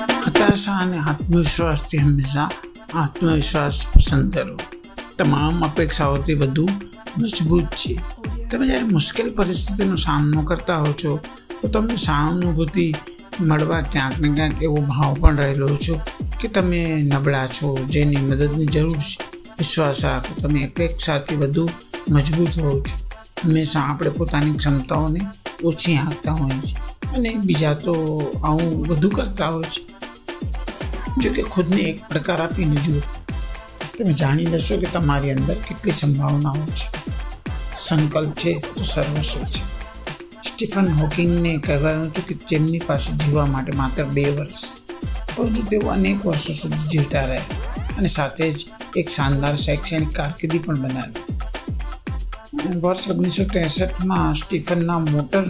હતાશા અને આત્મવિશ્વાસથી હંમેશા આત્મવિશ્વાસ પસંદ કરો. તમામ અપેક્ષાઓથી વધુ મજબૂત છે. તમે જ્યારે મુશ્કેલ પરિસ્થિતિનો સામનો કરતા હો છો, તો તમને સહાનુભૂતિ મળવા ક્યાંક ને ક્યાંક એવો ભાવ પણ રહેલો છો કે તમે નબળા છો, જેની મદદની જરૂર છે. વિશ્વાસ રાખો, તમે અપેક્ષાથી વધુ મજબૂત હોવ છો. હંમેશા આપણે પોતાની ક્ષમતાઓને ઓછી આંકતા હોઈએ છીએ. અને બીજા તો આવું વધુ કરતા હોય છે. જો કે ખુદને એક પ્રકાર આપીને જુઓ, તમે જાણી લેશો કે તમારી અંદર કેટલી સંભાવનાઓ છે. સંકલ્પ છે તો સર્વસ્વ છે. સ્ટીફન હોકિંગને કહેવાયું હતું કે તેમની પાસે જીવવા માટે માત્ર બે વર્ષ, પરંતુ તેઓ અનેક વર્ષો સુધી જીવતા રહ્યા અને સાથે જ એક શાનદાર શૈક્ષણિક કારકિર્દી પણ બનાવી. વર્ષ ઓગણીસો ત્રેસઠમાં સ્ટીફનના મોટર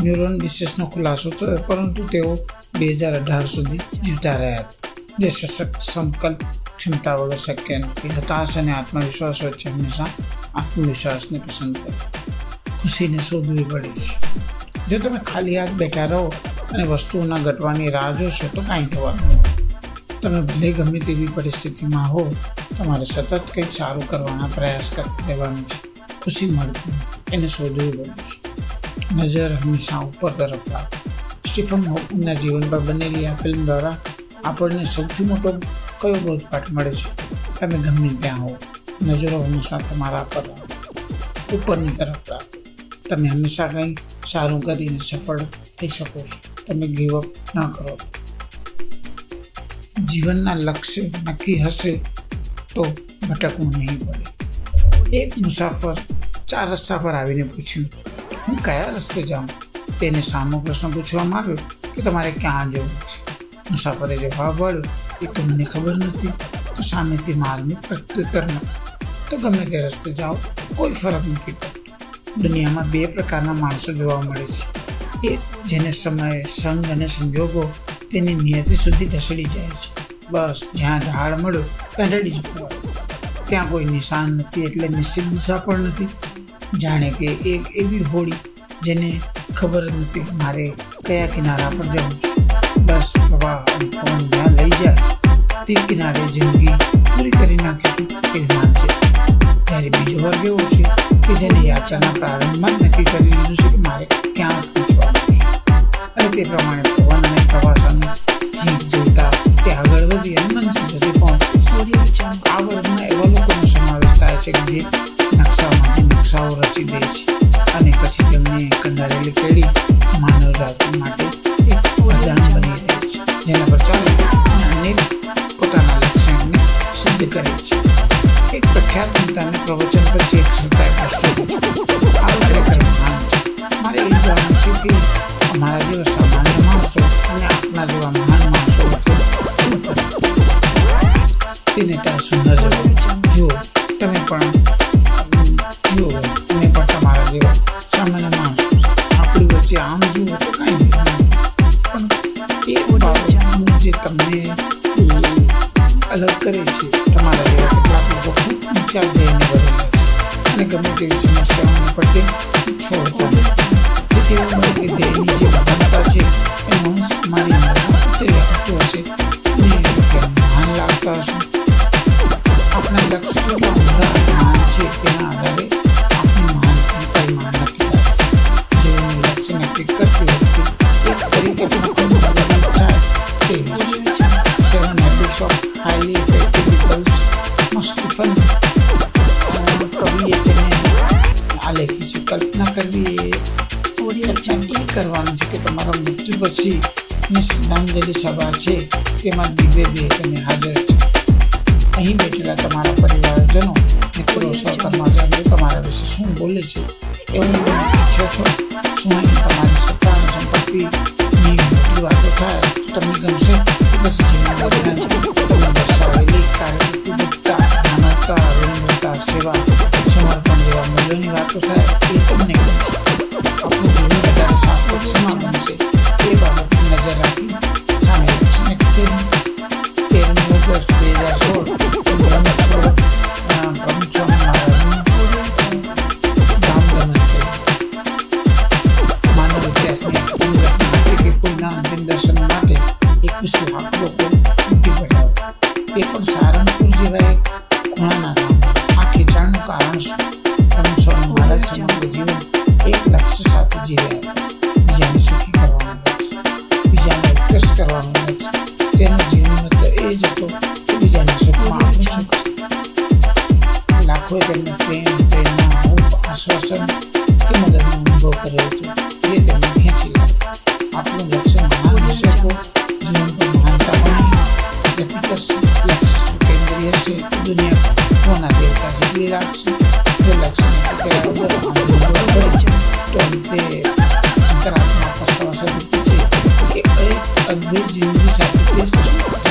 ન્યુરોન ડિસીસનો ખુલાસો થયો, પરંતુ તેઓ બે હજાર અઢાર સુધી જીવતા રહ્યા. હતા જે સશક્ત સંકલ્પ ક્ષમતા વગર શક્ય નથી. હતાશ અને આત્મવિશ્વાસ વચ્ચે હંમેશા આત્મવિશ્વાસને પસંદ કરો. ખુશીને શોધવી પડે છે. જો તમે ખાલી હાથ બેઠા રહો અને વસ્તુઓના ઘટવાની રાહ જોશો, તો કાંઈ થવાનું નથી. તમે ભલે ગમે તેવી પરિસ્થિતિમાં હો, તમારે સતત કંઈક સારું કરવાના પ્રયાસ કરતા રહેવાનું છે. ખુશી મળતી નથી. એને શોધવી પડે છે. નજર હંમેશા ઉપર તરફ રાખો સ્ટીફન હોકિંગના જીવન પર બનેલી આ ફિલ્મ દ્વારા આપણને સૌથી મોટો કયો બોધપાઠ મળે છે? તમે ગમે ત્યાં હો નજરો હંમેશા તમારા પર ઉપરની તરફ રાખો તમે હંમેશા કંઈ સારું કરીને સફળ થઈ શકો છો. તમે ગીવઅપ ન કરો. જીવનના લક્ષ્ય નક્કી હશે તો ભટકવું નહીં પડે. એક મુસાફર ચાર રસ્તા પર આવીને પૂછ્યું હું કયા રસ્તે જાઉં? તેને સામો પ્રશ્ન પૂછવામાં આવ્યો કે તમારે ક્યાં જવું છે? મુસાફરે જવાબ વાળ્યો એ તો મને ખબર નથી, તો સામેથી માર્મિક પ્રત્યુત્તર ન. તો ગમે તે રસ્તે જાઓ, કોઈ ફરક નથી. દુનિયામાં બે પ્રકારના માણસો જોવા મળે છે. એક જેને સમય, સંગ અને સંજોગો તેની નિયતિ સુધી ઢસડી જાય છે. બસ, જ્યાં ઢાળ મળ્યો, ત્યાં રડી જ ત્યાં કોઈ નિશાન નથી એટલે નિશ્ચિત દિશા પણ નથી. જાણે કે એક એવી હોડી જેને ખબર જ નથી મારે કયા કિનારા પર જવું છે. બસ પ્રવાહ પવન જ્યાં લઈ જાય, તે કિનારે જિંદગી પૂરી કરી નાખીશું એ વિમાન છે. ત્યારે બીજો વર્ગ એવો છે કે જેને યાત્રાના પ્રારંભમાં નક્કી કરી લીધું છે કે મારે ક્યાં પહોંચવાનું અને તે પ્રમાણે પવન અને પ્રવાસન માનવજાત માટે એક વરદાન બની રહે છે જેના પર ચાલી અને અનેક પોતાના લક્ષ્યને સિદ્ધ કરે છે એક પ્રખ્યાત નેતાને પ્રવચન પછી એક શ્રોતાએ પ્રશ્ન આ સુંદર જવાબ જુઓ તમે પણ અ, કરીએ છીએ તમારા જેવા કેટલાક લોકો ઊંચા બદલે છે. અને ગમે તેવી સમસ્યાઓને પણ તે છોડતા નથી તેથી મને કે ધ્યેયની જે મહાનતા છે એ અંશ મારી અંદરમાં ઉતરી આવતો હશે. અને મહાન લાગતા હશે. આપણા લક્ષ્ય કેટલા ઊંડા મહાન છે તેના આધારે આપણી મહાન પરિમાણ નક્કી થાય જીવનનું લક્ષ્ય નક્કી કરતી વખતે એક તરીકે ખૂબ છે કરવી એ એ કરવાનું છે કે તમારા મૃત્યુ પછી ની શ્રદ્ધાંજલિ સભા છે તેમાં દિવ્ય બે તમે હાજર છો. અહીં બેઠેલા તમારા પરિવારજનો મિત્રો સહકર્મચારીઓ તમારા વિશે શું બોલે છે? એવું તમે ઈચ્છો છો? શું અહીં તમારી સત્તા અને સંપત્તિની મોટી વાતો થાય? તમને ગમશે? કે પછી જીવન લોકો ઉમટી પડ્યા તે પણ સારંગપુર જેવા એક ખૂણાના ગામ આ ખેંચાણનું કારણ શું પરમ સ્વરૂપ મહારાજ સમગ્ર જીવન એક લક્ષ્ય સાથે જીવ્યા હતા બીજાને સુખી કરવાનું લક્ષ્ય બીજાને ઉત્કર્ષ કરવાનું લક્ષ્ય તેનો જીવન તો એ જ હતો કે બીજાના સુખમાં આપણું સુખ છે લાખોએ તેમને પ્રેમ પ્રેરણા હોપ આશ્વાસન કે મદદનો અનુભવ કર્યો હતો જે તેમને ખેંચી લાવ્યો આપણું લક્ષ્ય મહાન હશે તો જીવન પર મહાનતા બની ગતિ કરશે લક્ષ્ય સુકેન્દ્રીય છે દુનિયા કોના દેવતા જિંદગી સાથે